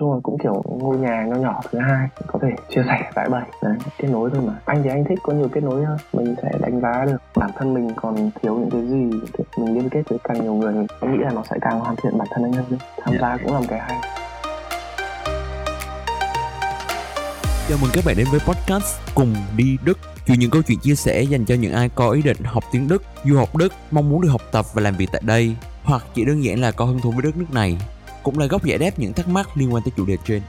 chung là cũng kiểu ngôi nhà nho nhỏ thứ hai có thể chia sẻ giải bày đấy kết nối thôi mà. Anh thì anh thích có nhiều kết nối hơn. Mình sẽ đánh giá được bản thân mình còn thiếu những cái gì mình liên kết với càng nhiều người mình nghĩ là nó sẽ càng hoàn thiện bản thân anh hơn tham gia cũng là một cái hay. Chào mừng các bạn đến với podcast Cùng đi Đức. Chuyện những câu chuyện chia sẻ dành cho những ai có ý định học tiếng Đức, du học Đức, mong muốn được học tập và làm việc tại đây Hoặc chỉ đơn giản là có hứng thú với đất nước này cũng là góc giải đáp những thắc mắc liên quan tới chủ đề trên.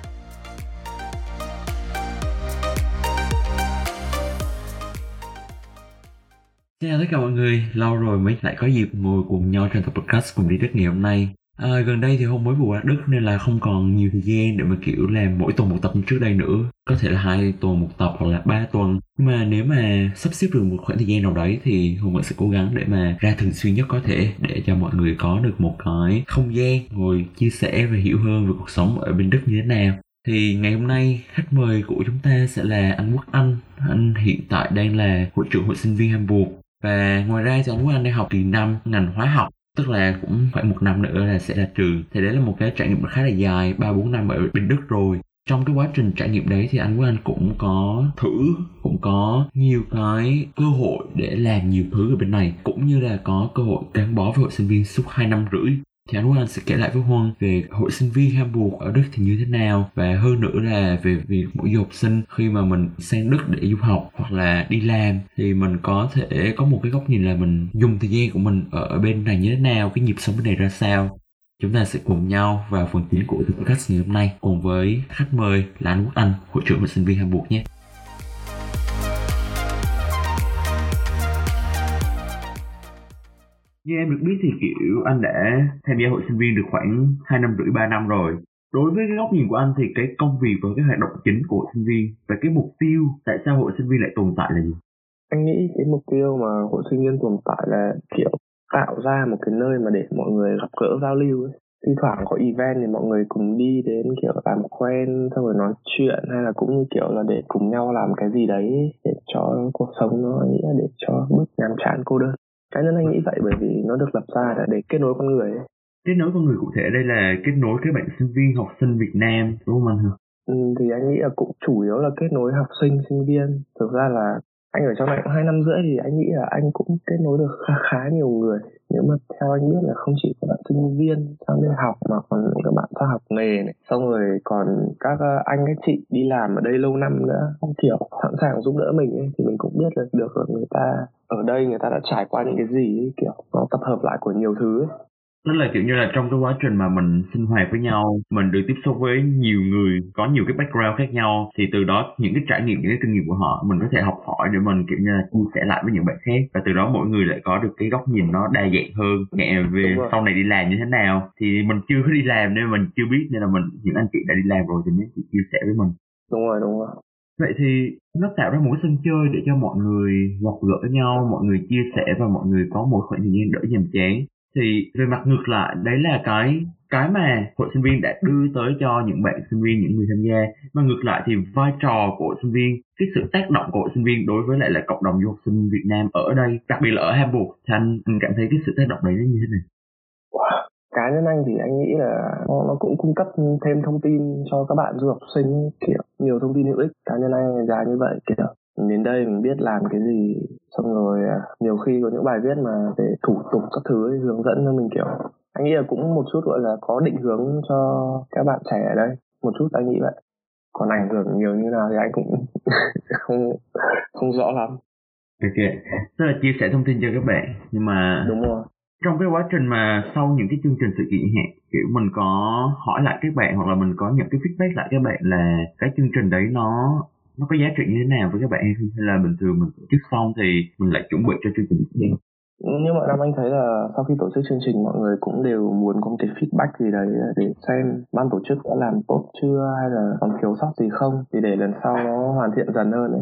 Xin Chào tất cả mọi người, lâu rồi mới lại có dịp ngồi cùng nhau trên tập podcast cùng đi Đức ngày hôm nay. À, gần đây thì không mới vừa qua Đức nên là không còn nhiều thời gian để mà kiểu làm mỗi tuần một tập như trước đây nữa. Có thể là hai tuần một tập hoặc là ba tuần. Nhưng mà nếu mà sắp xếp được một khoảng thời gian nào đấy thì hùng vẫn sẽ cố gắng để mà ra thường xuyên nhất có thể để cho mọi người có được một cái không gian ngồi chia sẻ và hiểu hơn về cuộc sống ở bên Đức như thế nào. Thì ngày hôm nay khách mời của chúng ta sẽ là anh Quốc Anh. Anh hiện tại đang là hội trưởng hội sinh viên Hamburg. Và ngoài ra thì anh Quốc Anh đang học kỳ năm ngành hóa học tức là cũng phải một năm nữa là sẽ ra trường. Thì đấy là một cái trải nghiệm khá là dài, ba bốn năm ở bên đức rồi. Trong cái quá trình trải nghiệm đấy thì anh của anh cũng có thử, cũng có nhiều cái cơ hội để làm nhiều thứ ở bên này. Cũng như là có cơ hội gắn bó với hội sinh viên suốt hai năm rưỡi thì anh Quang sẽ kể lại với Huân về hội sinh viên Hamburg ở Đức thì như thế nào. Và hơn nữa là về việc mỗi du học sinh khi mà mình sang Đức để du học hoặc là đi làm thì mình có thể có một cái góc nhìn là mình dùng thời gian của mình ở bên này như thế nào, cái nhịp sống bên này ra sao. Chúng ta sẽ cùng nhau vào phần chính của podcast ngày hôm nay cùng với khách mời là anh Quốc Anh, hội trưởng hội sinh viên Hamburg nhé. Như em được biết thì, kiểu, anh đã tham gia hội sinh viên được khoảng 2 năm rưỡi 3 năm rồi. Đối với cái góc nhìn của anh thì cái công việc và cái hoạt động chính của hội sinh viên và cái mục tiêu tại sao hội sinh viên lại tồn tại là gì? Anh nghĩ cái mục tiêu mà hội sinh viên tồn tại là, kiểu, tạo ra một cái nơi mà để mọi người gặp gỡ, giao lưu ấy. Thi thoảng có event thì mọi người cùng đi đến, kiểu, làm quen, xong rồi nói chuyện, hay là cũng như, kiểu, là để cùng nhau làm cái gì đấy để cho cuộc sống nó, nghĩa để cho bớt nhàm chán cô đơn cá nhân anh nghĩ vậy bởi vì nó được lập ra là để kết nối con người ấy. kết nối con người cụ thể đây là kết nối các bạn sinh viên học sinh Việt Nam đúng không anh hả? Ừ, thì anh nghĩ là cũng chủ yếu là kết nối học sinh sinh viên thực ra là anh ở trong này cũng hai năm rưỡi thì anh nghĩ là anh cũng kết nối được khá khá nhiều người. Nếu mà theo anh biết là không chỉ có bạn sinh viên sang đây học mà còn các bạn sang học nghề này. Xong rồi còn các ờ, anh các chị đi làm ở đây lâu năm nữa. Kiểu sẵn sàng giúp đỡ mình ấy, thì mình cũng biết là được là người ta ở đây người ta đã trải qua những cái gì ấy, kiểu nó tập hợp lại của nhiều thứ ấy nó là kiểu như là trong cái quá trình mà mình sinh hoạt với nhau mình được tiếp xúc với nhiều người có nhiều cái background khác nhau thì từ đó những cái trải nghiệm những cái kinh nghiệm của họ mình có thể học hỏi để mình kiểu như là chia sẻ lại với những bạn khác. Và từ đó mỗi người lại có được cái góc nhìn nó đa dạng hơn. Nhẹ về sau này đi làm như thế nào thì mình chưa có đi làm nên mình chưa biết nên là mình những anh chị đã đi làm rồi thì mới chị chia sẻ với mình. Đúng rồi đúng rồi. Vậy thì nó tạo ra một sân chơi để cho mọi người gặp gỡ nhau mọi người chia sẻ và mọi người có một khoảng thời gian đỡ nhàm chán thì về mặt ngược lại đấy là cái cái mà hội sinh viên đã đưa tới cho những bạn sinh viên những người tham gia. Mà ngược lại thì vai trò của hội sinh viên cái sự tác động của hội sinh viên đối với lại là cộng đồng du học sinh Việt Nam ở đây đặc biệt là ở Hamburg. Thì anh, anh cảm thấy cái sự tác động đấy nó như thế nào? Wow. cá nhân anh thì anh nghĩ là nó, nó cũng cung cấp thêm thông tin cho các bạn du học sinh kiểu nhiều thông tin hữu ích. Cá nhân anh giá như vậy kiểu đến đây mình biết làm cái gì xong rồi à, nhiều khi có những bài viết mà về thủ tục các thứ ấy, hướng dẫn cho mình kiểu anh nghĩ là cũng một chút gọi là có định hướng cho các bạn trẻ ở đây. Một chút anh nghĩ vậy. Còn ảnh hưởng nhiều như nào thì anh cũng không không rõ lắm. Ok. Tức là chia sẻ thông tin cho các bạn nhưng mà đúng rồi. trong cái quá trình mà sau những cái chương trình sự kiện hẹn kiểu mình có hỏi lại các bạn hoặc là mình có nhận cái feedback lại các bạn là cái chương trình đấy nó nó có giá trị như thế nào với các bạn hay là bình thường mình tổ chức xong thì mình lại chuẩn bị cho chương trình tiếp nhưng mà năm anh thấy là sau khi tổ chức chương trình, mọi người cũng đều muốn có một cái feedback gì đấy để xem ban tổ chức đã làm tốt chưa, hay là còn thiếu sót gì không, thì để lần sau nó hoàn thiện dần hơn ấy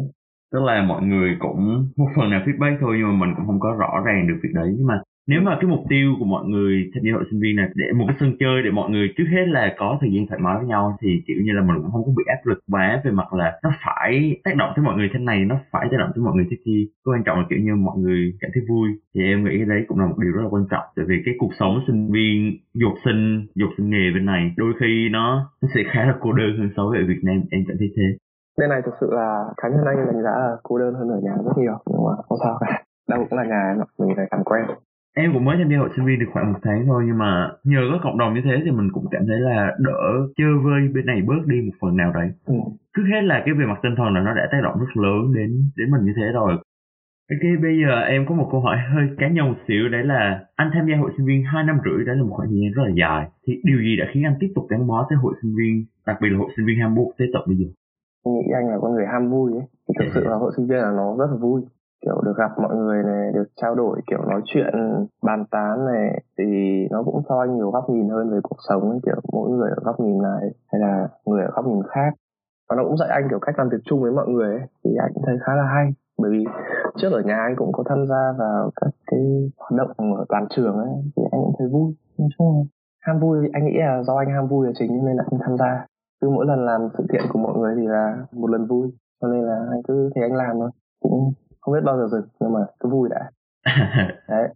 tức là mọi người cũng một phần nào feedback thôi nhưng mà mình cũng không có rõ ràng được việc đấy. Nhưng mà nếu mà cái mục tiêu của mọi người thanh niên hội sinh viên này để một cái sân chơi để mọi người trước hết là có thời gian thoải mái với nhau thì kiểu như là mình cũng không có bị áp lực quá về mặt là nó phải tác động tới mọi người thế này nó phải tác động tới mọi người thế kia. Cái quan trọng là kiểu như mọi người cảm thấy vui. Thì em nghĩ cái đấy cũng là một điều rất là quan trọng tại vì cái cuộc sống sinh viên du học sinh du học sinh nghề bên này đôi khi nó, nó sẽ khá là cô đơn hơn so với ở Việt Nam. Em cảm thấy thế bên này thực sự là cá nhân anh đánh giá là cô đơn hơn ở nhà rất nhiều nhưng mà không sao cả. Đâu cũng là nhà mình phải làm quen. Em cũng mới tham gia hội sinh viên được khoảng một tháng thôi nhưng mà nhờ có cộng đồng như thế thì mình cũng cảm thấy là đỡ chơi vơi bên này bớt đi một phần nào đấy. Ừ. trước hết là cái về mặt tinh thần là nó đã tác động rất lớn đến đến mình như thế rồi. Ok, bây giờ em có một câu hỏi hơi cá nhân một xíu đấy là anh tham gia hội sinh viên 2 năm rưỡi đó là một khoảng thời gian rất là dài. Thì điều gì đã khiến anh tiếp tục gắn bó tới hội sinh viên đặc biệt là hội sinh viên Hamburg tới tận bây giờ? Nghĩ anh là con người ham vui ấy. Thì thực sự là hội sinh viên là nó rất là vui. Kiểu được gặp mọi người này được trao đổi kiểu nói chuyện bàn tán này thì nó cũng cho anh nhiều góc nhìn hơn về cuộc sống ấy, kiểu mỗi người ở góc nhìn này hay là người ở góc nhìn khác. Và nó cũng dạy anh kiểu cách làm việc chung với mọi người ấy, thì anh thấy khá là hay. Bởi vì trước ở nhà anh cũng có tham gia vào các cái hoạt động ở toàn trường ấy thì anh cũng thấy vui. Nói chung là ham vui anh nghĩ là do anh ham vui là chính nên là anh tham gia cứ mỗi lần làm sự kiện của mọi người thì là một lần vui. Cho nên là anh cứ thấy anh làm thôi. Cũng không biết bao giờ dừng nhưng mà cứ vui đã. Đấy.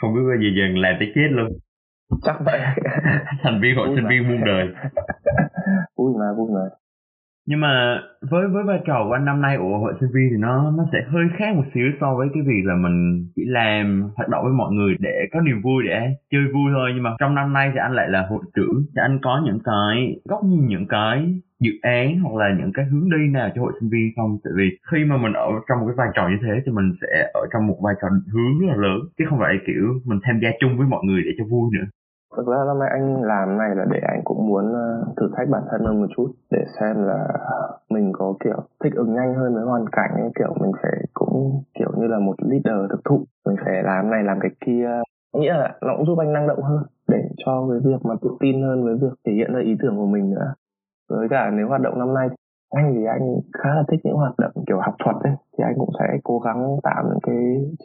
Không biết bao giờ dừng làm tới chết luôn. Chắc vậy. Thành viên hội sinh viên muôn đời. Vui mà vui mà nhưng mà với với vai trò của anh năm nay của hội sinh viên thì nó nó sẽ hơi khác một xíu so với cái việc là mình chỉ làm, hoạt động với mọi người để có niềm vui, để chơi vui thôi. Nhưng mà trong năm nay thì anh lại là hội trưởng thì anh có những cái góc nhìn, những cái dự án hoặc là những cái hướng đi nào cho hội sinh viên không? Tại vì khi mà mình ở trong một cái vai trò như thế thì mình sẽ ở trong một vai trò hướng rất là lớn, chứ không phải kiểu mình tham gia chung với mọi người để cho vui nữa thực ra năm nay anh làm này là để anh cũng muốn ờ, thử thách bản thân hơn một chút, để xem là mình có, kiểu, thích ứng nhanh hơn với hoàn cảnh ấy. Kiểu, mình phải cũng, kiểu như là một leader thực thụ. Mình phải làm này, làm cái kia, nghĩa là nó cũng giúp anh năng động hơn, để cho cái việc mà tự tin hơn với việc thể hiện ra ý tưởng của mình nữa. Với cả nếu hoạt động năm nay, anh thì anh khá là thích những hoạt động kiểu học thuật ấy, thì anh cũng sẽ cố gắng tạo những cái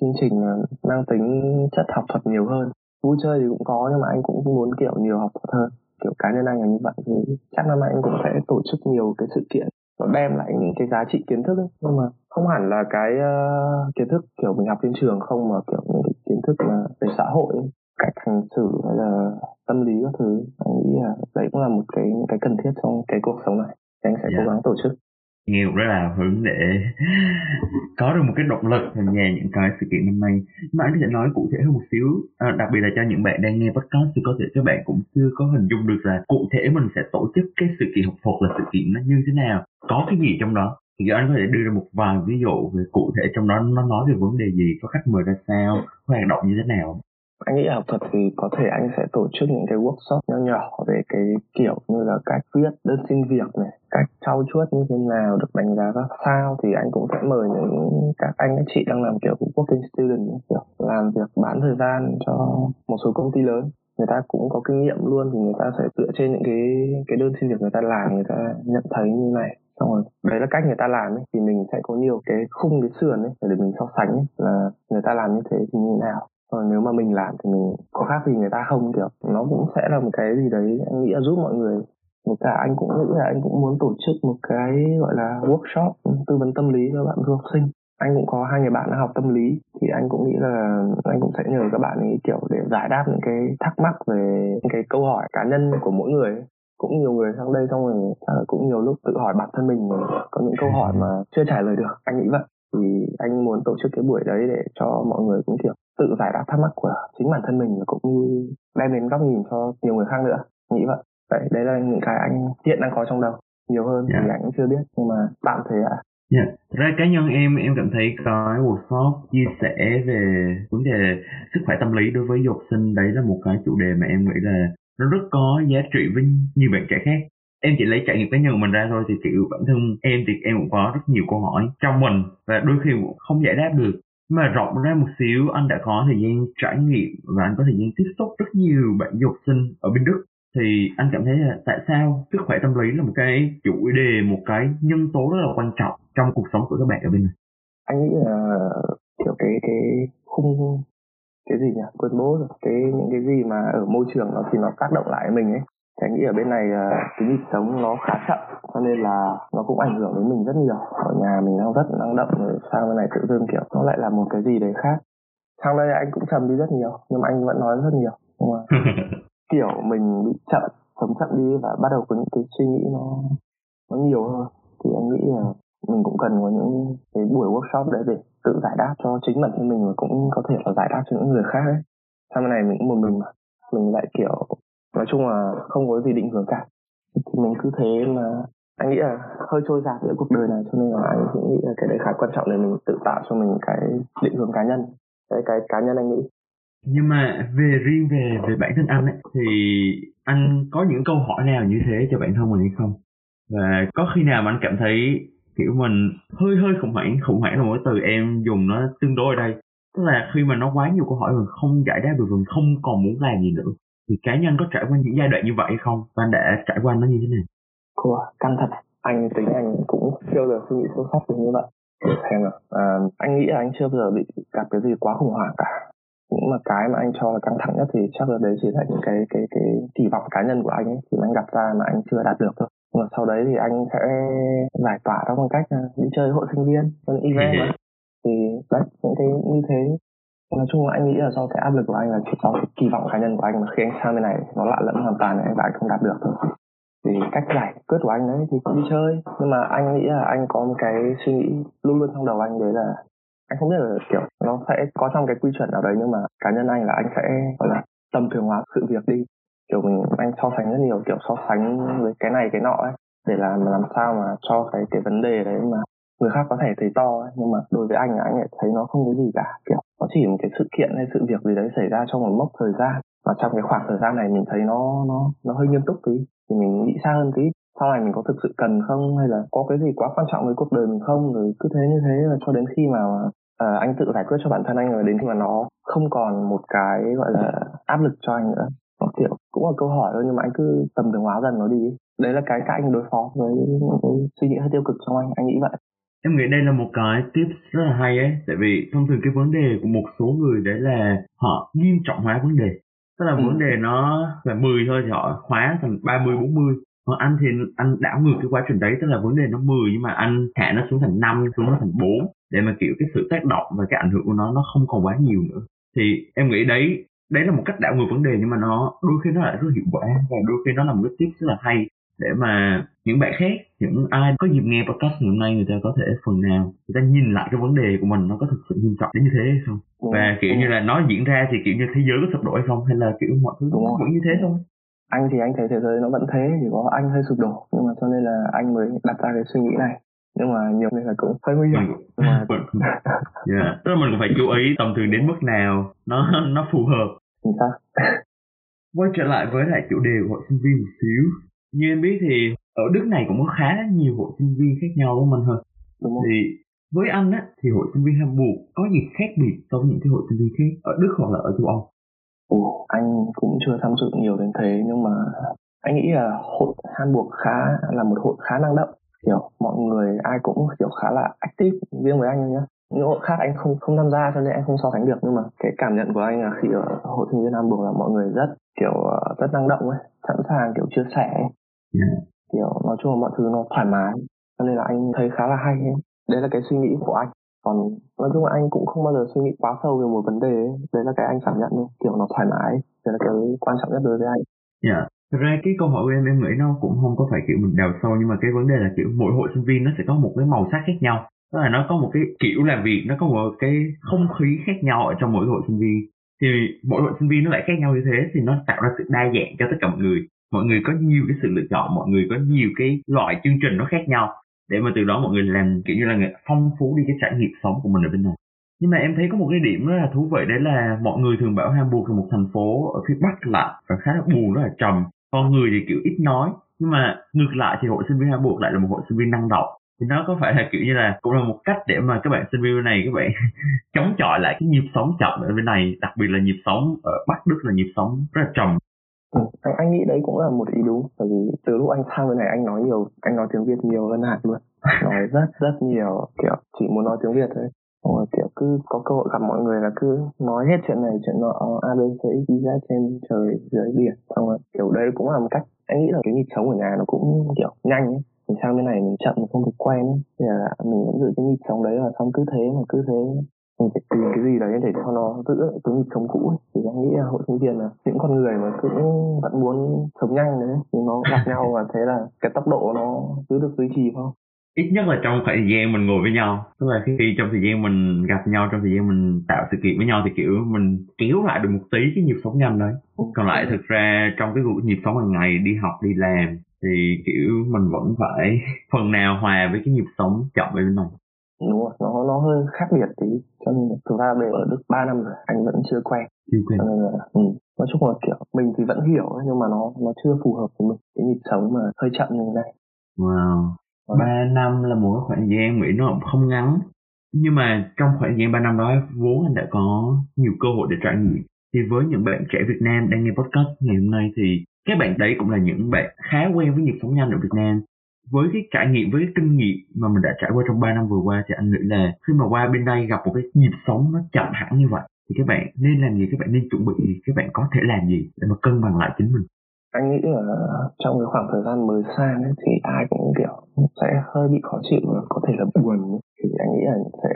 chương trình ờ, mang tính chất học thuật nhiều hơn vui chơi thì cũng có nhưng mà anh cũng muốn kiểu nhiều học thuật hơn kiểu cá nhân anh là như vậy thì chắc năm nay anh cũng sẽ tổ chức nhiều cái sự kiện nó đem lại những cái giá trị kiến thức ấy. nhưng mà không hẳn là cái uh, kiến thức kiểu mình học trên trường không mà kiểu những cái kiến thức mà về xã hội ấy. cách hành xử hay là tâm lý các thứ anh nghĩ là đấy cũng là một cái cái cần thiết trong cái cuộc sống này thì anh sẽ yeah. cố dạ. gắng tổ chức nghe cũng rất là hứng để có được một cái động lực tham gia những cái sự kiện năm nay. Mà anh có thể nói cụ thể hơn một xíu à, đặc biệt là cho những bạn đang nghe podcast thì có thể các bạn cũng chưa có hình dung được là cụ thể mình sẽ tổ chức cái sự kiện học thuật là sự kiện nó như thế nào có cái gì trong đó. Thì anh có thể đưa ra một vài ví dụ về cụ thể trong đó nó nói về vấn đề gì có khách mời ra sao hoạt động như thế nào anh nghĩ học thuật thì có thể anh sẽ tổ chức những cái workshop nhỏ nhỏ về cái kiểu như là cách viết đơn xin việc này cách trau chuốt như thế nào được đánh giá ra sao. Thì anh cũng sẽ mời những các anh các chị đang làm kiểu working student kiểu làm việc bán thời gian cho một số công ty lớn. Người ta cũng có kinh nghiệm luôn thì người ta sẽ dựa trên những cái cái đơn xin việc người ta làm người ta nhận thấy như này. Xong rồi đấy là cách người ta làm ấy. Thì mình sẽ có nhiều cái khung cái sườn ấy để mình so sánh ấy, là người ta làm như thế thì như thế nào còn nếu mà mình làm thì mình có khác gì người ta không, kiểu, nó cũng sẽ là một cái gì đấy anh nghĩ là giúp mọi người. Một cả anh cũng nghĩ là anh cũng muốn tổ chức một cái, gọi là, workshop tư vấn tâm lý cho bạn du học sinh. Anh cũng có hai người bạn học tâm lý, thì anh cũng nghĩ là anh cũng sẽ nhờ các bạn ấy, kiểu, để giải đáp những cái thắc mắc về những cái câu hỏi cá nhân của mỗi người cũng nhiều người sang đây xong rồi chắc là cũng nhiều lúc tự hỏi bản thân mình, có những câu hỏi mà chưa trả lời được. Anh nghĩ vậy thì anh muốn tổ chức cái buổi đấy để cho mọi người cũng kiểu tự giải đáp thắc mắc của chính bản thân mình và cũng như đem đến góc nhìn cho nhiều người khác nữa nghĩ vậy đấy đấy là những cái anh hiện đang có trong đầu nhiều hơn yeah. thì dạ. anh cũng chưa biết nhưng mà tạm thế ạ Dạ, yeah. ra cá nhân em em cảm thấy cái workshop chia sẻ về vấn đề sức khỏe tâm lý đối với du học sinh đấy là một cái chủ đề mà em nghĩ là nó rất có giá trị với nhiều bạn trẻ khác em chỉ lấy trải nghiệm cá nhân của mình ra thôi, thì kiểu bản thân em thì em cũng có rất nhiều câu hỏi trong mình và đôi khi cũng không giải đáp được. Nhưng mà rộng ra một xíu, anh đã có thời gian trải nghiệm và anh có thời gian tiếp xúc rất nhiều bạn du học sinh ở bên Đức. Thì anh cảm thấy là tại sao sức khỏe tâm lý là một cái chủ đề, một cái nhân tố rất là quan trọng trong cuộc sống của các bạn ở bên này? Anh nghĩ là, kiểu, cái cái khung, cái gì nhỉ? Quên bố rồi. Cái, những cái gì mà ở môi trường nó thì nó tác động lại mình ấy anh nghĩ ở bên này cái nhịp sống nó khá chậm cho nên là nó cũng ảnh hưởng đến mình rất nhiều. Ở nhà mình đang rất năng động rồi sang bên này tự dưng kiểu nó lại là một cái gì đấy khác. Sang đây anh cũng trầm đi rất nhiều nhưng mà anh vẫn nói rất nhiều nhưng mà kiểu mình bị chậm sống chậm đi và bắt đầu có những cái suy nghĩ nó nó nhiều hơn. Thì anh nghĩ là mình cũng cần có những cái buổi workshop đấy để tự giải đáp cho chính bản thân mình và cũng có thể là giải đáp cho những người khác ấy. Sau này mình cũng một mình mà mình lại kiểu nói chung là không có gì định hướng cả. Thì mình cứ thế mà anh nghĩ là hơi trôi dạt giữa cuộc đời này cho nên là anh cũng nghĩ là cái đấy khá quan trọng để mình tự tạo cho mình cái định hướng cá nhân cái cái cá nhân anh nghĩ. Nhưng mà về riêng về về bản thân anh ấy, thì anh có những câu hỏi nào như thế cho bản thân mình hay không? Và có khi nào mà anh cảm thấy kiểu mình hơi hơi khủng hoảng khủng hoảng là một từ em dùng nó tương đối ở đây. Tức là khi mà nó quá nhiều câu hỏi mình không giải đáp được mình không còn muốn làm gì nữa thì cá nhân có trải qua những giai đoạn như vậy hay không? Và anh đã trải qua nó như thế nào? Ủa, căng thật anh tính anh cũng chưa bao giờ suy nghĩ sâu sắc được như vậy. Xem nào à, anh nghĩ là anh chưa bao giờ bị gặp cái gì quá khủng hoảng cả. Những mà cái mà anh cho là căng thẳng nhất thì chắc là đấy chỉ là những cái cái cái kỳ vọng cá nhân của anh ấy thì anh đặt ra mà anh chưa đạt được thôi. Nhưng mà sau đấy thì anh sẽ giải tỏa đó bằng cách đi chơi hội sinh viên con event mà. Thì đấy những cái như thế nói chung là anh nghĩ là do cái áp lực của anh là chỉ do cái kỳ vọng cá nhân của anh mà khi anh sang bên này nó lạ lẫm hoàn toàn anh và anh không đạt được thôi. Thì cách giải quyết của anh đấy thì đi chơi. Nhưng mà anh nghĩ là anh có một cái suy nghĩ luôn luôn trong đầu anh đấy là anh không biết là, kiểu, nó sẽ có trong cái quy chuẩn nào đấy nhưng mà cá nhân anh là anh sẽ, gọi là, tầm thường hóa sự việc đi. Kiểu, mình, anh so sánh rất nhiều, kiểu, so sánh với cái này, cái nọ ấy để làm làm sao mà cho cái cái vấn đề đấy mà người khác có thể thấy to ấy, nhưng mà đối với anh anh lại thấy nó không có gì cả kiểu nó chỉ một cái sự kiện hay sự việc gì đấy xảy ra trong một mốc thời gian. Và trong cái khoảng thời gian này mình thấy nó nó nó hơi nghiêm túc tí thì mình nghĩ xa hơn tí. Sau này mình có thực sự cần không hay là có cái gì quá quan trọng với cuộc đời mình không rồi cứ thế như thế là cho đến khi mà uh, anh tự giải quyết cho bản thân anh rồi đến khi mà nó không còn một cái gọi là áp lực cho anh nữa. Nó kiểu cũng là câu hỏi thôi nhưng mà anh cứ tầm thường hóa dần nó đi. Đấy là cái cách anh đối phó với những cái suy nghĩ hơi tiêu cực trong anh anh nghĩ vậy em nghĩ đây là một cái tips rất là hay ấy tại vì thông thường cái vấn đề của một số người đấy là họ nghiêm trọng hóa vấn đề. Tức là ừ. vấn đề nó là 10 thôi thì họ hóa thành 30 40 còn anh thì anh đảo ngược cái quá trình đấy tức là vấn đề nó 10 nhưng mà anh hạ nó xuống thành 5 xuống nó thành 4 để mà kiểu cái sự tác động và cái ảnh hưởng của nó nó không còn quá nhiều nữa. Thì em nghĩ đấy đấy là một cách đảo ngược vấn đề nhưng mà nó đôi khi nó lại rất hiệu quả và đôi khi nó là một cái tip rất là hay để mà những bạn khác những ai có dịp nghe podcast ngày hôm nay người ta có thể phần nào người ta nhìn lại cái vấn đề của mình nó có thực sự nghiêm trọng đến như thế hay không? Đúng và kiểu đúng như là nó diễn ra thì kiểu như thế giới có sụp đổ hay không? Hay là kiểu mọi thứ đúng vẫn như thế thôi? Anh thì anh thấy thế giới nó vẫn thế chỉ có anh hơi sụp đổ. Nhưng mà cho nên là anh mới đặt ra cái suy nghĩ này. Nhưng mà nhiều người là cũng hơi nguy hiểm. Nhưng mà yeah. tức là mình cũng phải chú ý tầm thường đến mức nào nó nó phù hợp. Thì sao quay trở lại với lại chủ đề của hội sinh viên một xíu như em biết thì ở Đức này cũng có khá nhiều hội sinh viên khác nhau không anh hơn đúng không? thì với anh á thì hội sinh viên Hamburg có gì khác biệt so với những cái hội sinh viên khác ở Đức hoặc là ở châu Âu Ồ, anh cũng chưa tham dự nhiều đến thế nhưng mà anh nghĩ là hội Hamburg khá là một hội khá năng động kiểu mọi người ai cũng kiểu khá là active riêng với anh nhá những hội khác anh không không tham gia cho nên anh không so sánh được nhưng mà cái cảm nhận của anh là khi ở hội sinh viên Hamburg là mọi người rất kiểu ờ, rất năng động ấy sẵn sàng kiểu chia sẻ. Yeah. kiểu nói chung là mọi thứ nó thoải mái cho nên là anh thấy khá là hay ấy. đấy là cái suy nghĩ của anh còn nói chung là anh cũng không bao giờ suy nghĩ quá sâu về một vấn đề ấy. đấy là cái anh cảm nhận thôi kiểu nó thoải mái đấy là cái quan trọng nhất đối với anh dạ yeah. Thực ra cái câu hỏi của em em nghĩ nó cũng không có phải kiểu mình đào sâu nhưng mà cái vấn đề là kiểu mỗi hội sinh viên nó sẽ có một cái màu sắc khác nhau tức là nó có một cái kiểu làm việc nó có một cái không khí khác nhau ở trong mỗi hội sinh viên thì mỗi hội sinh viên nó lại khác nhau như thế thì nó tạo ra sự đa dạng cho tất cả mọi người mọi người có nhiều cái sự lựa chọn, mọi người có nhiều cái loại chương trình nó khác nhau. Để mà từ đó mọi người làm, kiểu như là phong phú đi cái trải nghiệm sống của mình ở bên này. Nhưng mà em thấy có một cái điểm rất là thú vị, đấy là mọi người thường bảo Hamburg là một thành phố ở phía bắc lạnh và khá là buồn, rất là trầm. Con người thì kiểu ít nói, nhưng mà ngược lại thì hội sinh viên Hamburg lại là một hội sinh viên năng động. Thì nó có phải là, kiểu như là, cũng là một cách để mà các bạn sinh viên này các bạn chống chọi lại cái nhịp sống chậm ở bên này, đặc biệt là nhịp sống ở bắc đức là nhịp sống rất là trầm. Ừ, anh, anh nghĩ đấy cũng là một ý đúng bởi vì từ lúc anh sang bên này anh nói nhiều anh nói tiếng việt nhiều hơn hạt luôn. Nói rất rất nhiều kiểu chỉ muốn nói tiếng việt thôi. Xong rồi kiểu cứ có cơ hội gặp mọi người là cứ nói hết chuyện này chuyện nọ a đi ra trên trời dưới biển. Xong rồi kiểu đấy cũng là một cách anh nghĩ là cái nhịp sống ở nhà nó cũng kiểu nhanh ấy. Mình sang bên này mình chậm mình không được quen ấy. thì là mình vẫn giữ cái nhịp sống đấy là xong cứ thế mà cứ thế mình phải tìm cái gì đấy để cho nó giữ cái nhịp sống cũ ấy. thì anh nghĩ là hội sinh viên là những con người mà cũng vẫn muốn sống nhanh đấy. Thì nó gặp nhau và thế là cái tốc độ nó cứ được duy trì thôi. Ít nhất là trong thời gian mình ngồi với nhau. Tức là khi trong thời gian mình gặp nhau trong thời gian mình tạo sự kiện với nhau thì kiểu mình kéo lại được một tí cái nhịp sống nhanh đấy. Còn lại thực ra trong cái nhịp sống hàng ngày đi học đi làm thì kiểu mình vẫn phải phần nào hòa với cái nhịp sống chậm ở bên này đúng rồi nó nó hơi khác biệt tí cho nên thực ra về ở đức 3 năm rồi anh vẫn chưa quen. Chưa quen. Cho nên là ừ. nói chung là kiểu mình thì vẫn hiểu nhưng mà nó nó chưa phù hợp với mình. Cái nhịp sống mà hơi chậm như thế này. Wow. Ba năm là một khoảng thời gian nghĩ nó không ngắn. Nhưng mà trong khoảng thời gian 3 năm đó vốn anh đã có nhiều cơ hội để trải nghiệm. Thì với những bạn trẻ Việt Nam đang nghe podcast ngày hôm nay thì các bạn đấy cũng là những bạn khá quen với nhịp sống nhanh ở Việt Nam với cái trải nghiệm với cái kinh nghiệm mà mình đã trải qua trong 3 năm vừa qua thì anh nghĩ là khi mà qua bên đây gặp một cái nhịp sống nó chậm hẳn như vậy thì các bạn nên làm gì? Các bạn nên chuẩn bị gì? Các bạn có thể làm gì để mà cân bằng lại chính mình? Anh nghĩ là trong cái khoảng thời gian mới sang ấy, thì ai cũng kiểu sẽ hơi bị khó chịu và có thể là buồn ấy. thì anh nghĩ là sẽ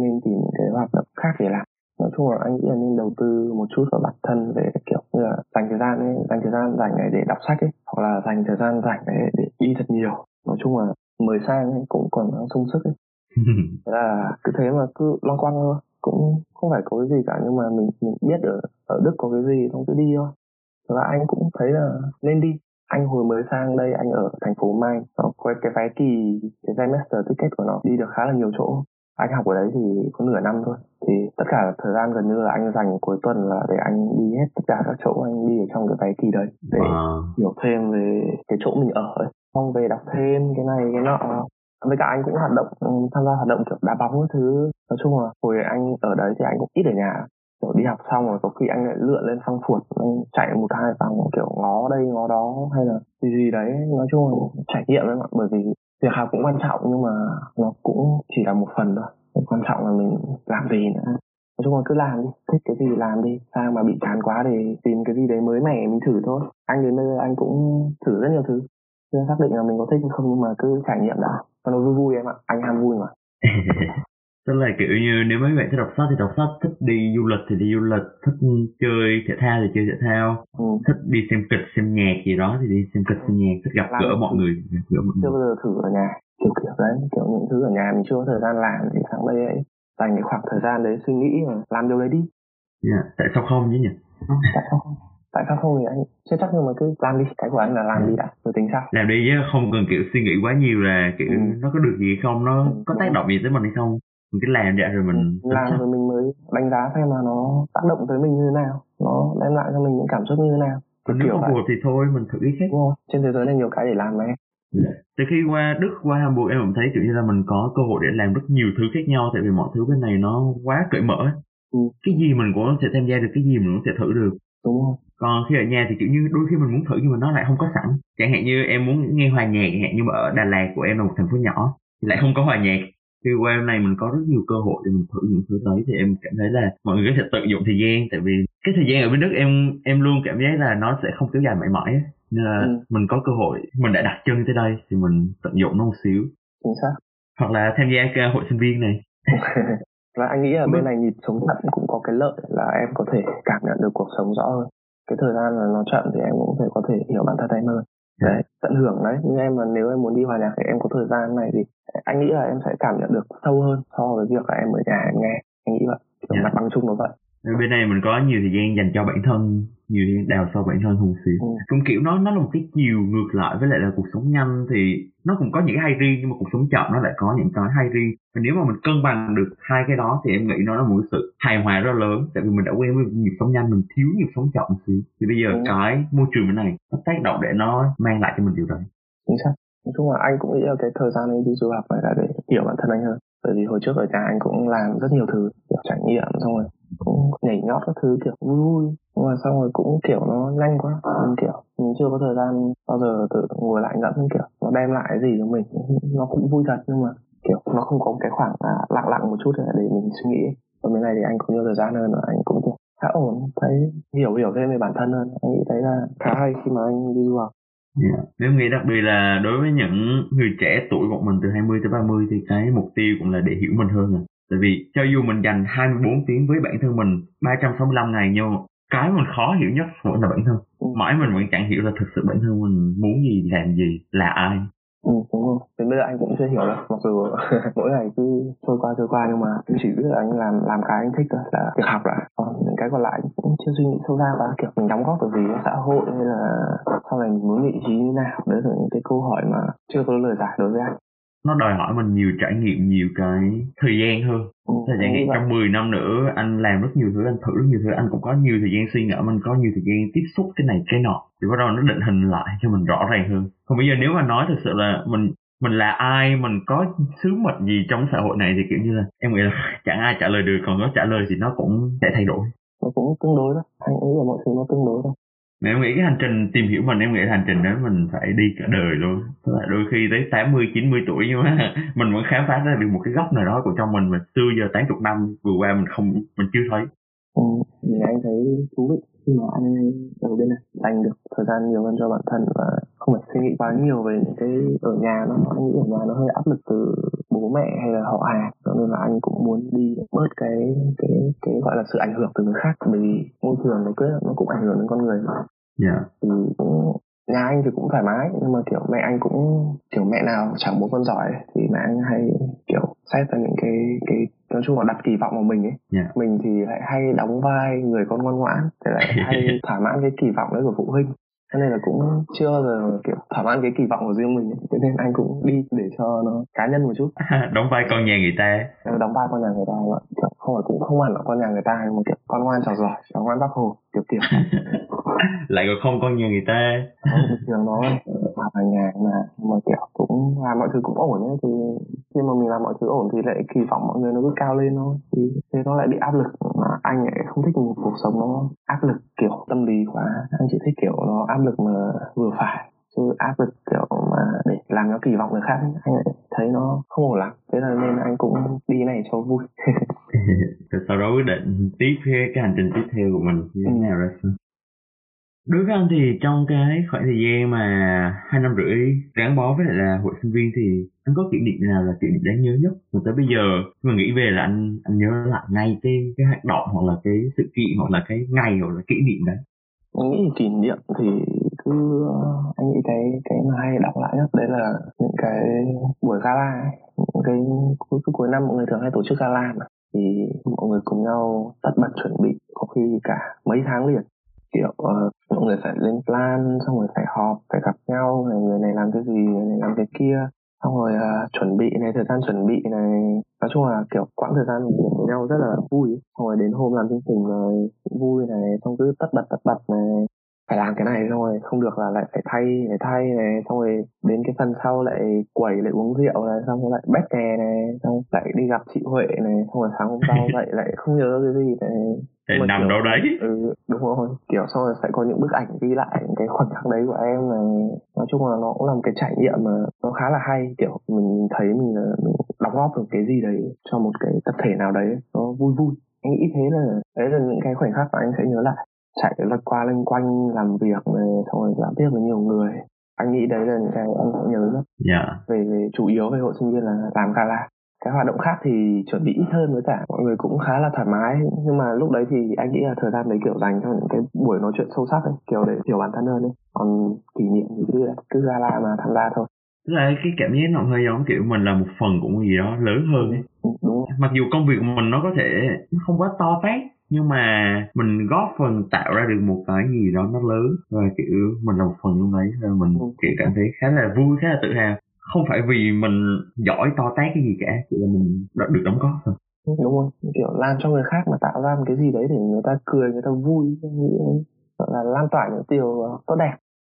nên tìm những cái hoạt động khác để làm. Nói chung là anh nghĩ là nên đầu tư một chút vào bản thân về kiểu như là dành thời gian ấy, dành thời gian dành này để đọc sách ấy hoặc là dành thời gian rảnh để đi thật nhiều nói chung là mới sang ấy, cũng còn đang sung sức ấy. Thế là cứ thế mà cứ loanh quanh thôi. Cũng không phải có cái gì cả nhưng mà mình mình biết ở ở đức có cái gì không cứ đi thôi. Và anh cũng thấy là nên đi. Anh hồi mới sang đây anh ở thành phố Mai nó có cái vé kỳ cái semester ticket của nó đi được khá là nhiều chỗ. Anh học ở đấy thì có nửa năm thôi. Thì tất cả thời gian gần như là anh dành cuối tuần là để anh đi hết tất cả các chỗ anh đi ở trong cái vé kỳ đấy để wow. hiểu thêm về cái chỗ mình ở ấy xong về đọc thêm cái này, cái nọ. Với cả anh cũng hoạt động ừ, tham gia hoạt động kiểu đá bóng cái thứ. Nói chung là hồi anh ở đấy thì anh cũng ít ở nhà. Kiểu đi học xong rồi có khi anh lại lượn lên phong phuột anh chạy một hai vòng kiểu ngó đây, ngó đó hay là gì gì đấy. Nói chung là trải nghiệm đấy mọi bởi vì việc học cũng quan trọng nhưng mà nó cũng chỉ là một phần thôi. Quan trọng là mình làm gì nữa. Nói chung là cứ làm đi, thích cái gì làm đi. Sao mà bị chán quá để tìm cái gì đấy mới mẻ mình thử thôi. Anh đến bây giờ anh cũng thử rất nhiều thứ chưa xác định là mình có thích hay không nhưng mà cứ trải nghiệm đã. Còn nó vui vui em ạ anh ham vui mà. Tức là kiểu như nếu mấy bạn thích đọc sách thì đọc sách thích đi du lịch thì đi du lịch thích chơi thể thao thì chơi thể thao ừ. thích đi xem kịch xem nhạc gì đó thì đi xem kịch xem nhạc thích gặp gỡ mọi người gỡ mọi chưa bao giờ thử ở nhà. Kiểu kiểu đấy kiểu những thứ ở nhà mình chưa có thời gian làm thì sang đây ấy dành cái khoảng thời gian đấy suy nghĩ mà làm điều đấy đi. Yeah. tại sao không chứ nhỉ? Tại sao không tại sao không thì anh chưa chắc nhưng mà cứ làm đi cái của anh là làm đi đã rồi tính sao làm đi chứ không cần kiểu suy nghĩ quá nhiều là kiểu ừ. nó có được gì không nó ừ. có tác động gì tới mình hay không mình cứ làm vậy rồi mình ừ. làm rồi mình mới đánh giá xem mà nó tác động tới mình như thế nào nó đem lại cho mình những cảm xúc như thế nào còn nếu không phù hợp thì thôi mình thử cái khác trên thế giới này nhiều cái để làm Yeah. Dạ. Từ khi qua Đức, qua Hamburg em cũng thấy kiểu như là mình có cơ hội để làm rất nhiều thứ khác nhau tại vì mọi thứ bên này nó quá cởi mở. Ừ. Cái gì mình cũng thể tham gia được, cái gì mình cũng thể thử được. Đúng rồi. Còn khi ở nhà thì kiểu như đôi khi mình muốn thử nhưng mà nó lại không có sẵn. Chẳng hạn như em muốn nghe hòa nhạc chẳng hạn nhưng mà ở Đà Lạt của em là một thành phố nhỏ thì lại không có hòa nhạc. Khi qua này mình có rất nhiều cơ hội để mình thử những thứ đấy thì em cảm thấy là mọi người có thể tận dụng thời gian. Tại vì cái thời gian ở bên Đức em em luôn cảm giác là nó sẽ không kéo dài mãi mãi nên là ừ. mình có cơ hội mình đã đặt chân tới đây thì mình tận dụng nó một xíu. Chính xác. Hoặc là tham gia cái hội sinh viên này. Và anh nghĩ là bên này nhịp sống chậm cũng có cái lợi là em có thể cảm nhận được cuộc sống rõ hơn cái thời gian là nó chậm thì em cũng phải có thể hiểu bản thân em hơn. Đấy tận hưởng đấy. Nhưng em mà nếu em muốn đi hòa nhạc thì em có thời gian này thì anh nghĩ là em sẽ cảm nhận được sâu hơn so với việc là em ở nhà em nghe. Anh nghĩ vậy. Yeah. mặt bằng chung nó vậy bên này mình có nhiều thời gian dành cho bản thân nhiều thời gian đào sâu bản thân hơn xíu. Ừ. cũng kiểu nó nó là một cái chiều ngược lại với lại là cuộc sống nhanh thì nó cũng có những cái hay riêng nhưng mà cuộc sống chậm nó lại có những cái hay riêng. Và nếu mà mình cân bằng được hai cái đó thì em nghĩ nó là một sự hài hòa rất lớn tại vì mình đã quen với nhịp sống nhanh mình thiếu nhịp sống chậm xíu. Thì bây giờ ừ. cái môi trường bên này nó tác động để nó mang lại cho mình điều đấy chính xác. Nói chung là anh cũng nghĩ là cái thời gian anh đi du học phải là để hiểu bản thân anh hơn. Bởi vì hồi trước ở nhà anh cũng làm rất nhiều thứ kiểu trải nghiệm xong rồi cũng nhảy nhót các thứ kiểu vui vui. Nhưng mà xong rồi cũng kiểu nó nhanh quá. Mình kiểu mình chưa có thời gian bao giờ tự ngồi lại ngẫm kiểu nó đem lại gì cho mình. Nó cũng vui thật nhưng mà kiểu nó không có cái khoảng à, lặng lặng một chút để mình suy nghĩ. Còn bên này thì anh có nhiều thời gian hơn và anh cũng kiểu khá ổn thấy hiểu hiểu thêm về bản thân hơn. Anh nghĩ thấy là khá hay khi mà anh đi du học. Yeah. Nếu nghĩ đặc biệt là đối với những người trẻ tuổi bọn mình từ 20 tới 30 thì cái mục tiêu cũng là để hiểu mình hơn à. Tại vì cho dù mình dành 24 tiếng với bản thân mình 365 ngày nhưng cái mình khó hiểu nhất vẫn là bản thân. Ừ. Mãi mình vẫn chẳng hiểu là thực sự bản thân mình muốn gì, làm gì, là ai. Ừ, đúng rồi. Đến bây giờ anh cũng chưa hiểu được. Mặc dù mỗi ngày cứ trôi qua trôi qua nhưng mà anh chỉ biết là anh làm làm cái anh thích thôi là việc học đã. Còn những cái còn lại cũng chưa suy nghĩ sâu xa quá kiểu mình đóng góp được gì xã hội hay là sau này mình muốn vị trí như nào. Đấy là những cái câu hỏi mà chưa có lời giải đối với anh nó đòi hỏi mình nhiều trải nghiệm nhiều cái thời gian hơn. Ừ, thời gian trong 10 năm nữa anh làm rất nhiều thứ anh thử rất nhiều thứ anh cũng có nhiều thời gian suy ngẫm anh có nhiều thời gian tiếp xúc cái này cái nọ. Thì bắt đầu nó định hình lại cho mình rõ ràng hơn. Còn bây giờ nếu mà nói thực sự là mình mình là ai mình có sứ mệnh gì trong xã hội này thì kiểu như là em nghĩ là chẳng ai trả lời được còn có trả lời thì nó cũng sẽ thay đổi. Nó cũng tương đối đó. Anh nghĩ là mọi thứ nó tương đối thôi mà em nghĩ cái hành trình tìm hiểu mình em nghĩ hành trình đó mình phải đi cả đời luôn. Tức là đôi khi tới 80, 90 tuổi nhưng mà mình vẫn khám phá ra được một cái góc nào đó của trong mình mà xưa giờ 80 năm vừa qua mình không mình chưa thấy. Ừ, thì anh thấy thú vị khi mà anh ở bên này. Dành được thời gian nhiều hơn cho bản thân và không phải suy nghĩ quá nhiều về những cái ở nhà nó anh nghĩ ở nhà nó hơi áp lực từ bố mẹ hay là họ hàng. Cho nên là anh cũng muốn đi bớt cái cái cái gọi là sự ảnh hưởng từ người khác. Bởi vì môi trường nó cứ nó cũng ảnh hưởng đến con người mà yeah. Dạ. cũng nhà anh thì cũng thoải mái nhưng mà kiểu mẹ anh cũng kiểu mẹ nào chẳng muốn con giỏi thì mẹ anh hay kiểu xét ra những cái cái nói chung là đặt kỳ vọng vào mình ấy yeah. Dạ. mình thì lại hay đóng vai người con ngoan ngoãn thì lại hay thỏa mãn cái kỳ vọng đấy của phụ huynh cho nên là cũng chưa bao giờ kiểu thỏa mãn cái kỳ vọng của riêng mình cho nên anh cũng đi để cho nó cá nhân một chút. Đóng vai con nhà người ta đóng vai con nhà người ta kiểu không phải cũng không hẳn là con nhà người ta nhưng mà kiểu con ngoan trò giỏi cháu ngoan bác hồ kiểu kiểu. Lại còn không con nhà người ta không thường nó học hàng nhà mà. Mà, kiểu, cũng làm mọi thứ cũng ổn ấy, thì khi mà mình làm mọi thứ ổn thì lại kỳ vọng mọi người nó cứ cao lên thôi. Thì thế nó lại bị áp lực mà anh lại không thích một cuộc sống nó áp lực, kiểu, tâm lý quá. Anh chỉ thích, kiểu, nó áp lực mà vừa phải, chứ áp lực, kiểu, mà để làm nó kỳ vọng người khác anh lại thấy nó không ổn lắm. Thế là nên anh cũng đi này cho vui. Sau đó quyết định tiếp cái hành trình tiếp theo của mình như thế nào ra đối với anh thì trong cái khoảng thời gian mà hai năm rưỡi gắn bó với lại là hội sinh viên thì anh có kỷ niệm nào là kỷ niệm đáng nhớ nhất? Mà tới bây giờ khi mà nghĩ về là anh anh nhớ lại ngay cái cái hoạt động hoặc là cái sự kiện hoặc là cái ngày hoặc là kỷ niệm đấy. Anh nghĩ kỷ niệm thì cứ ờ, anh nghĩ cái cái mà hay đọc lại nhất đấy là những cái buổi gala ấy. những cái cuối, cuối năm mọi người thường hay tổ chức gala mà. Thì mọi người cùng nhau tất bật chuẩn bị có khi cả mấy tháng liền kiểu uh, mọi người phải lên plan xong rồi phải họp phải gặp nhau này người này làm cái gì người này làm cái kia. Xong rồi uh, chuẩn bị này thời gian chuẩn bị này. Nói chung là kiểu quãng thời gian của nhau rất là vui. Xong rồi đến hôm làm chương trình rồi cũng vui này xong cứ tất bật tất bật này. Phải làm cái này xong rồi không được là lại phải thay phải thay này. Xong rồi đến cái phần sau lại quẩy lại uống rượu này xong rồi lại bét kè này. Xong lại đi gặp chị huệ này xong rồi sáng hôm sau dậy lại không nhớ cái gì này để nằm kiểu, đâu đấy. ừ đúng rồi. Kiểu xong rồi sẽ có những bức ảnh ghi lại cái khoảnh khắc đấy của em này. Nói chung là nó cũng là một cái trải nghiệm mà nó khá là hay. Kiểu mình thấy mình, mình đóng góp được cái gì đấy cho một cái tập thể nào đấy nó vui vui. Anh nghĩ thế là đấy là những cái khoảnh khắc mà anh sẽ nhớ lại. Chạy lật qua lanh quanh làm việc này xong rồi giao tiếp với nhiều người. Anh nghĩ đấy là những cái anh sẽ nhớ nhất. Yeah. Dạ. về, về chủ yếu về hội sinh viên là làm gala cái hoạt động khác thì chuẩn bị ít hơn với cả mọi người cũng khá là thoải mái. Nhưng mà lúc đấy thì anh nghĩ là thời gian đấy kiểu dành cho những cái buổi nói chuyện sâu sắc ấy kiểu để hiểu bản thân hơn ấy. Còn kỷ niệm thì cứ cứ gala mà tham gia thôi. Tức là cái cảm giác nó hơi giống kiểu mình là một phần của một gì đó lớn hơn ấy. Ừ, đúng mặc dù công việc của mình nó có thể nó không quá to tát nhưng mà mình góp phần tạo ra được một cái gì đó nó lớn. Và kiểu mình là một phần trong đấy và mình ừ. kiểu cảm thấy khá là vui khá là tự hào không phải vì mình giỏi to tát cái gì cả chỉ là mình đã được đóng góp thôi. Đúng không kiểu làm cho người khác mà tạo ra một cái gì đấy để người ta cười người ta vui nghĩ gọi là lan tỏa những điều tốt đẹp.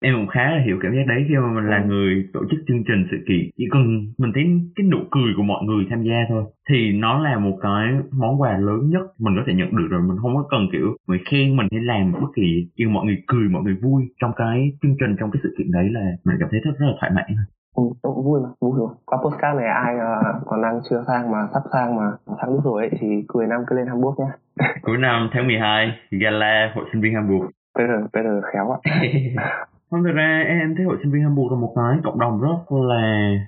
Em cũng khá là hiểu cảm giác đấy khi mà mình là ừ. người tổ chức chương trình sự kiện chỉ cần mình thấy cái nụ cười của mọi người tham gia thôi thì nó là một cái món quà lớn nhất mình có thể nhận được rồi. Mình không có cần kiểu người khen mình hay làm bất kỳ nhưng mọi người cười mọi người vui trong cái chương trình trong cái sự kiện đấy là mình cảm thấy rất rất là thoải mái Ừ, tôi cũng vui mà, vui rồi. Qua postcard này ai uh, còn đang chưa sang mà sắp sang mà sang nước rồi ấy thì cuối năm cứ lên Hamburg nhé. cuối năm tháng 12, gala hội sinh viên Hamburg. Bây giờ khéo ạ. Không, thực ra em thấy hội sinh viên Hamburg là một cái cộng đồng rất là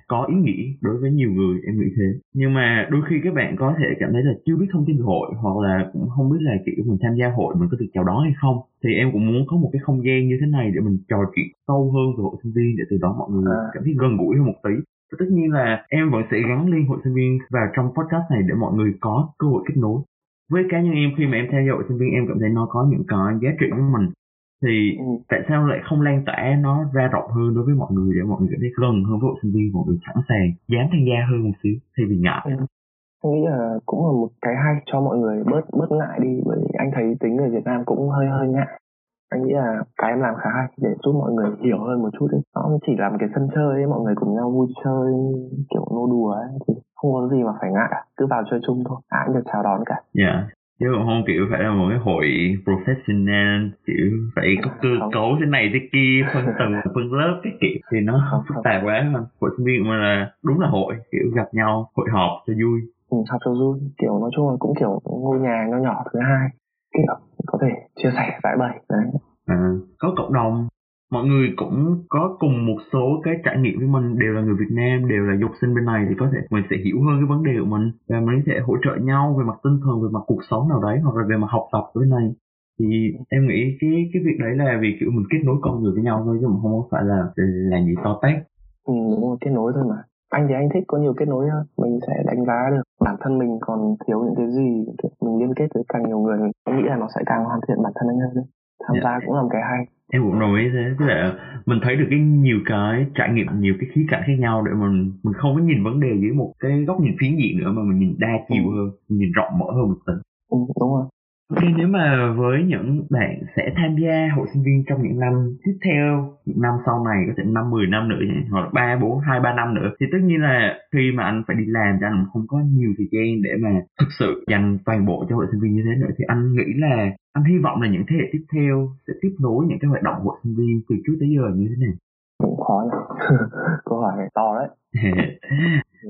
có ý nghĩa đối với nhiều người, em nghĩ thế. Nhưng mà đôi khi các bạn có thể cảm thấy là chưa biết thông tin về hội hoặc là cũng không biết là kiểu mình tham gia hội mình có được chào đón hay không. Thì em cũng muốn có một cái không gian như thế này để mình trò chuyện sâu hơn về hội sinh viên để từ đó mọi người à. cảm thấy gần gũi hơn một tí. Và tất nhiên là em vẫn sẽ gắn liên hội sinh viên vào trong podcast này để mọi người có cơ hội kết nối với cá nhân em khi mà em theo dõi sinh viên em cảm thấy nó có những cái giá trị với mình thì ừ. tại sao lại không lan tỏa nó ra rộng hơn đối với mọi người để mọi người thấy gần hơn với hội sinh viên mọi người sẵn sàng dám tham gia hơn một xíu thay vì ngại ừ. Nghĩ là cũng là một cái hay cho mọi người bớt bớt ngại đi bởi vì anh thấy tính người Việt Nam cũng hơi hơi ngại anh nghĩ là cái em làm khá hay để giúp mọi người hiểu hơn một chút ấy. nó chỉ là một cái sân chơi ấy, mọi người cùng nhau vui chơi kiểu nô đùa ấy thì không có gì mà phải ngại cứ vào chơi chung thôi ai cũng được chào đón cả dạ yeah chứ không kiểu phải là một cái hội professional kiểu phải có cơ cấu thế này thế kia phân tầng phân lớp cái kiểu. Thì nó không phức tạp quá hơn hội sinh viên mà là đúng là hội kiểu gặp nhau hội họp cho vui. Ừ, học cho vui. Kiểu nói chung là cũng kiểu ngôi nhà nho nhỏ thứ hai. Kiểu có thể chia sẻ giải bày đấy. À, có cộng đồng mọi người cũng có cùng một số cái trải nghiệm với mình đều là người Việt Nam đều là du sinh bên này thì có thể mình sẽ hiểu hơn cái vấn đề của mình và mình sẽ hỗ trợ nhau về mặt tinh thần về mặt cuộc sống nào đấy hoặc là về mặt học tập với này. Thì em nghĩ cái cái việc đấy là vì kiểu mình kết nối con người với nhau thôi chứ mà không phải là là gì to tát. Ừ đúng rồi kết nối thôi mà. Anh thì anh thích có nhiều kết nối hơn mình sẽ đánh giá được bản thân mình còn thiếu những cái gì mình liên kết với càng nhiều người mình nghĩ là nó sẽ càng hoàn thiện bản thân anh hơn tham yeah. Dạ. gia cũng là một cái hay em cũng đồng ý thế. Tức là mình thấy được cái nhiều cái trải nghiệm nhiều cái khía cạnh khác nhau để mình mình không có nhìn vấn đề dưới một cái góc nhìn phiến diện nữa mà mình nhìn đa chiều ừ. hơn mình nhìn rộng mở hơn một tí. Ừ, đúng rồi. Ok, nếu mà với những bạn sẽ tham gia hội sinh viên trong những năm tiếp theo, những năm sau này có thể năm 10 năm nữa hoặc là 3, 4, 2, 3 năm nữa thì tất nhiên là khi mà anh phải đi làm thì anh không có nhiều thời gian để mà thực sự dành toàn bộ cho hội sinh viên như thế nữa. Thì anh nghĩ là anh hy vọng là những thế hệ tiếp theo sẽ tiếp nối những cái hoạt động hội sinh viên từ trước tới giờ như thế nào cũng khó nhỉ. Câu hỏi này to đấy.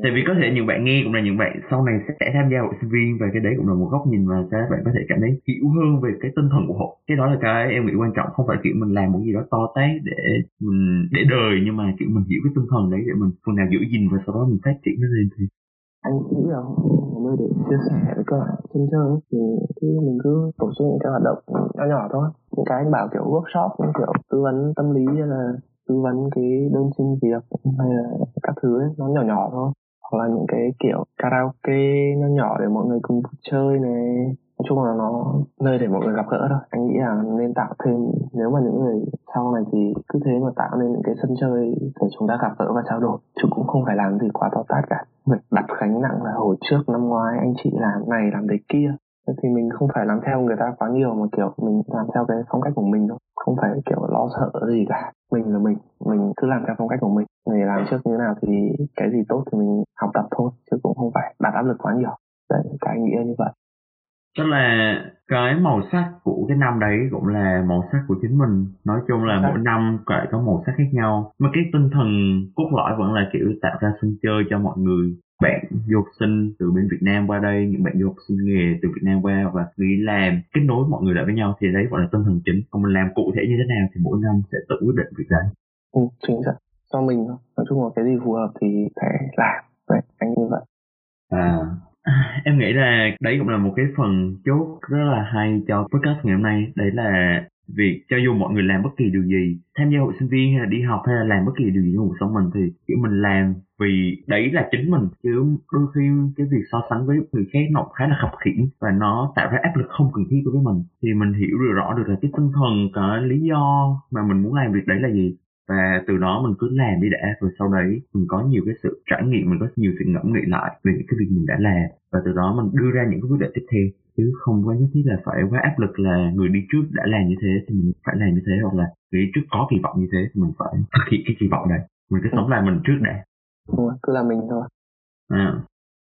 Tại vì có thể những bạn nghe cũng là những bạn sau này sẽ tham gia hội sinh viên và cái đấy cũng là một góc nhìn mà các bạn có thể cảm thấy hiểu hơn về cái tinh thần của họ. Cái đó là cái em nghĩ quan trọng không phải kiểu mình làm một gì đó to tát để mình để đời nhưng mà kiểu mình hiểu cái tinh thần đấy để mình phần nào giữ gìn và sau đó mình phát triển nó lên thì anh nghĩ là một nơi để chia sẻ với các bạn chân chơi thì khi mình cứ tổ chức những cái hoạt động nhỏ nhỏ thôi. Những cái anh bảo kiểu workshop kiểu tư vấn tâm lý hay là tư vấn cái đơn xin việc hay là các thứ ấy, nó nhỏ nhỏ thôi. Hoặc là những cái kiểu karaoke nhỏ nhỏ để mọi người cùng chơi này chung là nó nơi để mọi người gặp gỡ thôi. Anh nghĩ là nên tạo thêm, nếu mà những người sau này thì cứ thế mà tạo nên những cái sân chơi để chúng ta gặp gỡ và trao đổi, chứ cũng không phải làm gì quá to tát cả. Việc đặt gánh nặng là hồi trước, năm ngoái, anh chị làm này, làm đấy kia. Thì mình không phải làm theo người ta quá nhiều mà, kiểu, mình làm theo cái phong cách của mình thôi. Không phải, kiểu, lo sợ gì cả. Mình là mình mình cứ làm theo phong cách của mình. Người làm trước như thế nào thì cái gì tốt thì mình học tập thôi, chứ cũng không phải đặt áp lực quá nhiều. Đấy, cái nghĩa như vậy tức là cái màu sắc của cái năm đấy cũng là màu sắc của chính mình. Nói chung là mỗi năm lại có màu sắc khác nhau. Mà cái tinh thần cốt lõi vẫn là kiểu tạo ra sân chơi cho mọi người. Bạn du học sinh từ bên Việt Nam qua đây những bạn du học sinh nghề từ Việt Nam qua và nghĩ làm kết nối mọi người lại với nhau thì đấy gọi là tinh thần chính. Còn mình làm cụ thể như thế nào thì mỗi năm sẽ tự quyết định việc đấy. Ừ, chính xác. Cho mình nói chung là cái gì phù hợp thì phải làm. Vậy anh như vậy. À em nghĩ là đấy cũng là một cái phần chốt rất là hay cho podcast ngày hôm nay. Đấy là việc cho dù mọi người làm bất kỳ điều gì, tham gia hội sinh viên hay là đi học hay là làm bất kỳ điều gì trong cuộc sống mình thì, kiểu, mình làm vì đấy là chính mình. Chứ đôi khi cái việc so sánh với người khác nó khá là khập khiễng và nó tạo ra áp lực không cần thiết đối với mình. Thì mình hiểu được rõ được là cái tinh thần cái lý do mà mình muốn làm việc đấy là gì và từ đó mình cứ làm đi đã. Rồi sau đấy mình có nhiều cái sự trải nghiệm mình có nhiều sự ngẫm nghĩ lại về những cái việc mình đã làm. Và từ đó mình đưa ra những cái quyết định tiếp theo. Chứ không có nhất thiết là phải quá áp lực là người đi trước đã làm như thế thì mình phải làm như thế hoặc là người đi trước có kỳ vọng như thế thì mình phải thực hiện cái kỳ vọng này mình cứ sống lại mình trước đã. Đúng rồi, cứ là mình thôi. À.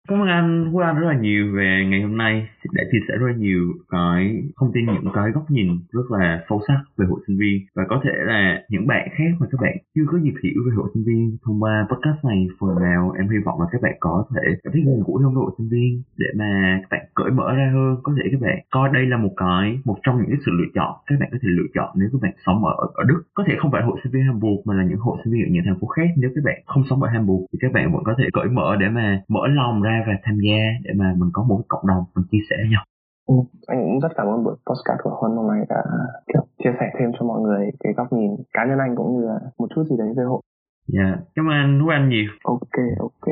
Cảm ơn anh qua rất là nhiều về ngày hôm nay. Đã chia sẻ rất là nhiều cái thông tin, những cái góc nhìn rất là sâu sắc về hội sinh viên. Và có thể là những bạn khác mà các bạn chưa có dịp hiểu về hội sinh viên thông qua podcast này, phần nào em hy vọng là các bạn có thể cảm thấy gần gũi hơn với hội sinh viên để mà các bạn cởi mở ra hơn. Có thể các bạn coi đây là một cái, một trong những cái sự lựa chọn các bạn có thể lựa chọn nếu các bạn sống ở ở Đức. Có thể không phải hội sinh viên Hamburg mà là những hội sinh viên ở những thành phố khác. Nếu các bạn không sống ở Hamburg thì các bạn vẫn có thể cởi mở để mà mở lòng ra và tham gia để mà mình có một cái cộng đồng mình chia sẻ với nhau Ừ, anh cũng rất cảm ơn buổi podcast của Huân hôm nay đã kiểu chia sẻ thêm cho mọi người cái góc nhìn cá nhân anh cũng như là một chút gì đấy về hội. Dạ, yeah. cảm ơn Anh nhiều. Ok, ok.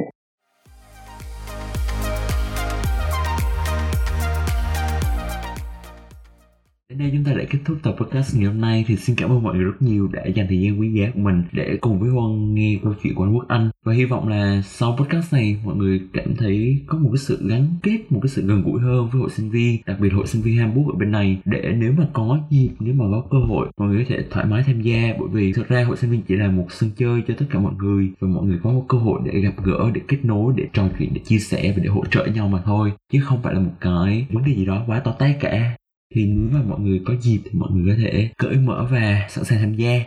Đến đây chúng ta đã kết thúc tập podcast ngày hôm nay. Thì xin cảm ơn mọi người rất nhiều đã dành thời gian quý giá của mình để cùng với Huân nghe câu chuyện của anh Quốc Anh. Và hy vọng là sau podcast này mọi người cảm thấy có một cái sự gắn kết, một cái sự gần gũi hơn với hội sinh viên, đặc biệt hội sinh viên Hamburg ở bên này. Để nếu mà có dịp, nếu mà có cơ hội mọi người có thể thoải mái tham gia. Bởi vì thực ra hội sinh viên chỉ là một sân chơi cho tất cả mọi người. Và mọi người có một cơ hội để gặp gỡ, để kết nối, để trò chuyện, để chia sẻ và để hỗ trợ nhau mà thôi. Chứ không phải là một cái vấn đề gì đó quá to tát cả thì nếu mà mọi người có dịp thì mọi người có thể cởi mở và sẵn sàng tham gia.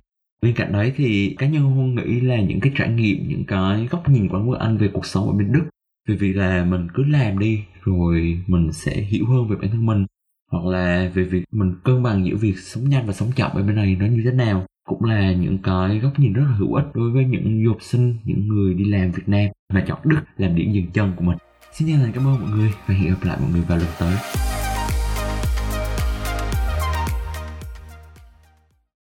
Bên cạnh đấy thì cá nhân huân nghĩ là những cái trải nghiệm, những cái góc nhìn của anh anh về cuộc sống ở bên đức vì vì là mình cứ làm đi, rồi mình sẽ hiểu hơn về bản thân mình, hoặc là về việc mình cân bằng giữa việc sống nhanh và sống chậm ở bên này nó như thế nào, cũng là những cái góc nhìn rất là hữu ích đối với những du học sinh, những người đi làm Việt Nam mà chọn Đức làm điểm dừng chân của mình. Xin chân thành cảm ơn mọi người và hẹn gặp lại mọi người vào lần tới.